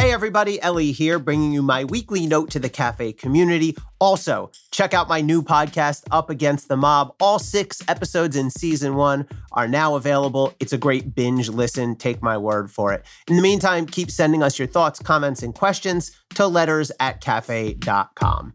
Hey everybody, Elie here, bringing you my weekly note to the cafe community. Also, check out my new podcast, Up Against the Mob. All six episodes in season one are now available. It's a great binge listen, take my word for it. In the meantime, keep sending us your thoughts, comments, and questions to letters at cafe.com.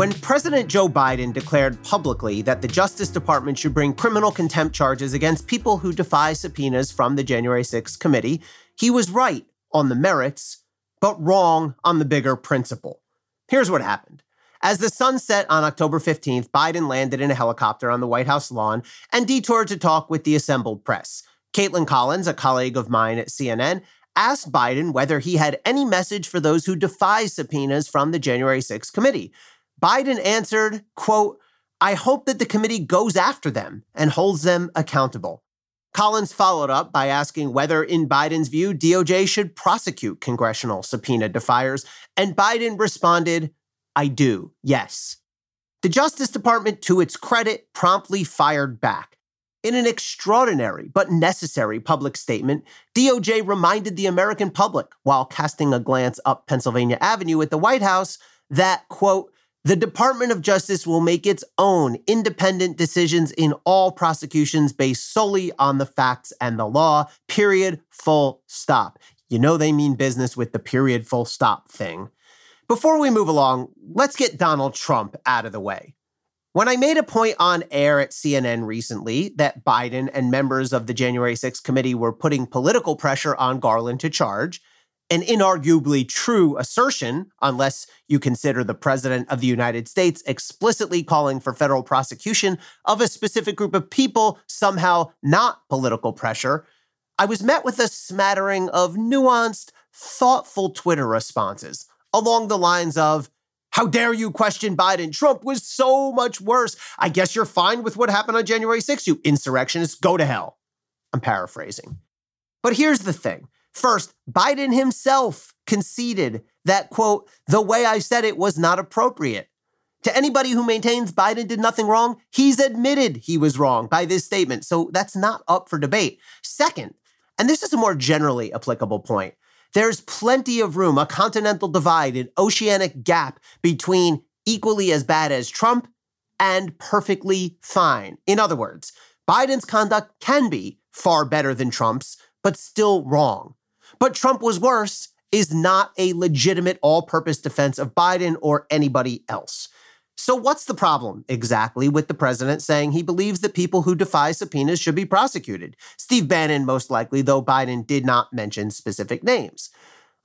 When President Joe Biden declared publicly that the Justice Department should bring criminal contempt charges against people who defy subpoenas from the January 6th committee, he was right on the merits, but wrong on the bigger principle. Here's what happened. As the sun set on October 15th, Biden landed in a helicopter on the White House lawn and detoured to talk with the assembled press. Kaitlan Collins, a colleague of mine at CNN, asked Biden whether he had any message for those who defy subpoenas from the January 6th committee. Biden answered, quote, I hope that the committee goes after them and holds them accountable. Collins followed up by asking whether, in Biden's view, DOJ should prosecute congressional subpoena defiers, and Biden responded, I do, yes. The Justice Department, to its credit, promptly fired back. In an extraordinary but necessary public statement, DOJ reminded the American public, while casting a glance up Pennsylvania Avenue at the White House, that, quote, the Department of Justice will make its own independent decisions in all prosecutions based solely on the facts and the law, period, full stop. You know they mean business with the period, full stop thing. Before we move along, let's get Donald Trump out of the way. When I made a point on air at CNN recently that Biden and members of the January 6th committee were putting political pressure on Garland to charge, an inarguably true assertion, unless you consider the President of the United States explicitly calling for federal prosecution of a specific group of people somehow not political pressure. I was met with a smattering of nuanced, thoughtful Twitter responses along the lines of, how dare you question Biden? Trump was so much worse. I guess you're fine with what happened on January 6th, you insurrectionists. Go to hell. I'm paraphrasing. But here's the thing First, Biden himself conceded that, quote, the way I said it was not appropriate. To anybody who maintains Biden did nothing wrong, he's admitted he was wrong by this statement. So that's not up for debate. Second, and this is a more generally applicable point, there's plenty of room, a continental divide, an oceanic gap between equally as bad as Trump and perfectly fine. In other words, Biden's conduct can be far better than Trump's, but still wrong. But Trump was worse is not a legitimate all purpose defense of Biden or anybody else. So, what's the problem exactly with the president saying he believes that people who defy subpoenas should be prosecuted? Steve Bannon, most likely, though Biden did not mention specific names.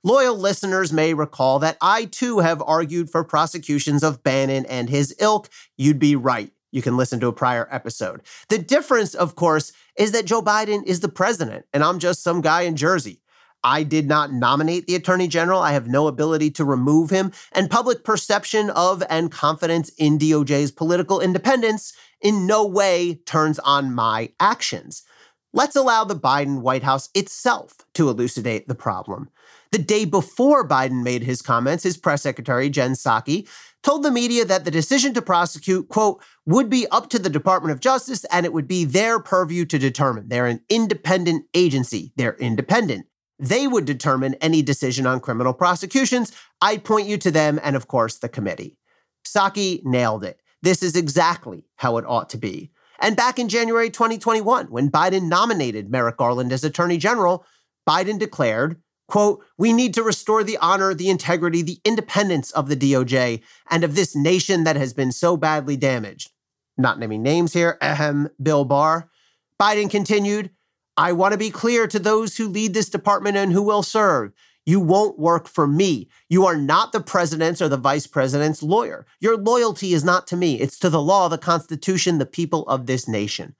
Loyal listeners may recall that I too have argued for prosecutions of Bannon and his ilk. You'd be right. You can listen to a prior episode. The difference, of course, is that Joe Biden is the president and I'm just some guy in Jersey. I did not nominate the attorney general. I have no ability to remove him. And public perception of and confidence in DOJ's political independence in no way turns on my actions. Let's allow the Biden White House itself to elucidate the problem. The day before Biden made his comments, his press secretary, Jen Psaki, told the media that the decision to prosecute, quote, would be up to the Department of Justice and it would be their purview to determine. They're an independent agency. They're independent. They would determine any decision on criminal prosecutions. I'd point you to them and, of course, the committee. Psaki nailed it. This is exactly how it ought to be. And back in January 2021, when Biden nominated Merrick Garland as Attorney General, Biden declared, quote, we need to restore the honor, the integrity, the independence of the DOJ and of this nation that has been so badly damaged. Not naming names here, ahem, Bill Barr. Biden continued, I want to be clear to those who lead this department and who will serve. You won't work for me. You are not the president's or the vice president's lawyer. Your loyalty is not to me, it's to the law, the Constitution, the people of this nation.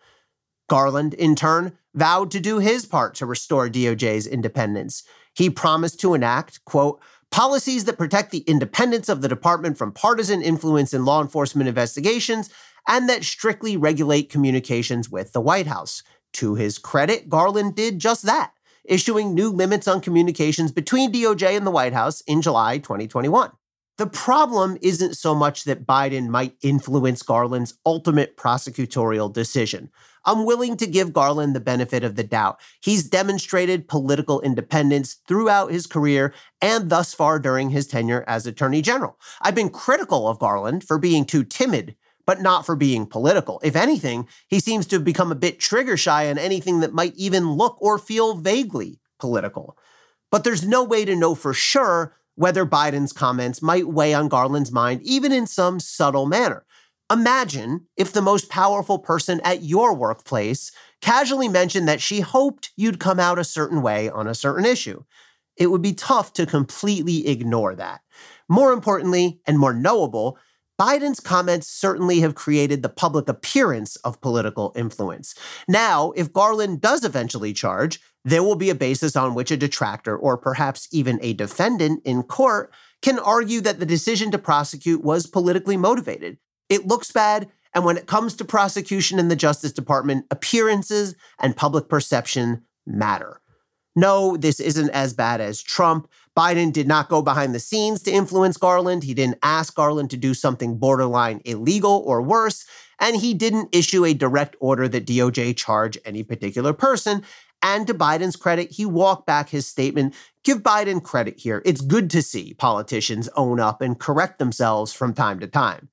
Garland, in turn, vowed to do his part to restore DOJ's independence. He promised to enact, quote, policies that protect the independence of the department from partisan influence in law enforcement investigations and that strictly regulate communications with the White House. To his credit, Garland did just that, issuing new limits on communications between DOJ and the White House in July 2021. The problem isn't so much that Biden might influence Garland's ultimate prosecutorial decision. I'm willing to give Garland the benefit of the doubt. He's demonstrated political independence throughout his career and thus far during his tenure as Attorney General. I've been critical of Garland for being too timid, but not for being political. If anything, he seems to have become a bit trigger shy on anything that might even look or feel vaguely political. But there's no way to know for sure whether Biden's comments might weigh on Garland's mind, even in some subtle manner. Imagine if the most powerful person at your workplace casually mentioned that she hoped you'd come out a certain way on a certain issue. It would be tough to completely ignore that. More importantly, and more knowable, Biden's comments certainly have created the public appearance of political influence. Now, if Garland does eventually charge, there will be a basis on which a detractor or perhaps even a defendant in court can argue that the decision to prosecute was politically motivated. It looks bad. And when it comes to prosecution in the Justice Department, appearances and public perception matter. No, this isn't as bad as Trump. Biden did not go behind the scenes to influence Garland. He didn't ask Garland to do something borderline illegal or worse. And he didn't issue a direct order that DOJ charge any particular person. And to Biden's credit, he walked back his statement. Give Biden credit here. It's good to see politicians own up and correct themselves from time to time.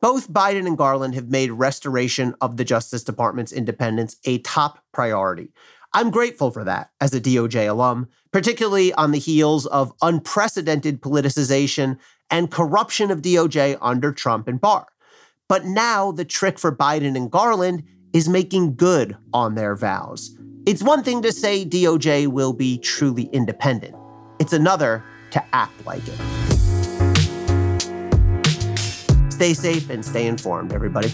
Both Biden and Garland have made restoration of the Justice Department's independence a top priority. I'm grateful for that as a DOJ alum, particularly on the heels of unprecedented politicization and corruption of DOJ under Trump and Barr. But now the trick for Biden and Garland is making good on their vows. It's one thing to say DOJ will be truly independent, it's another to act like it. Stay safe and stay informed, everybody.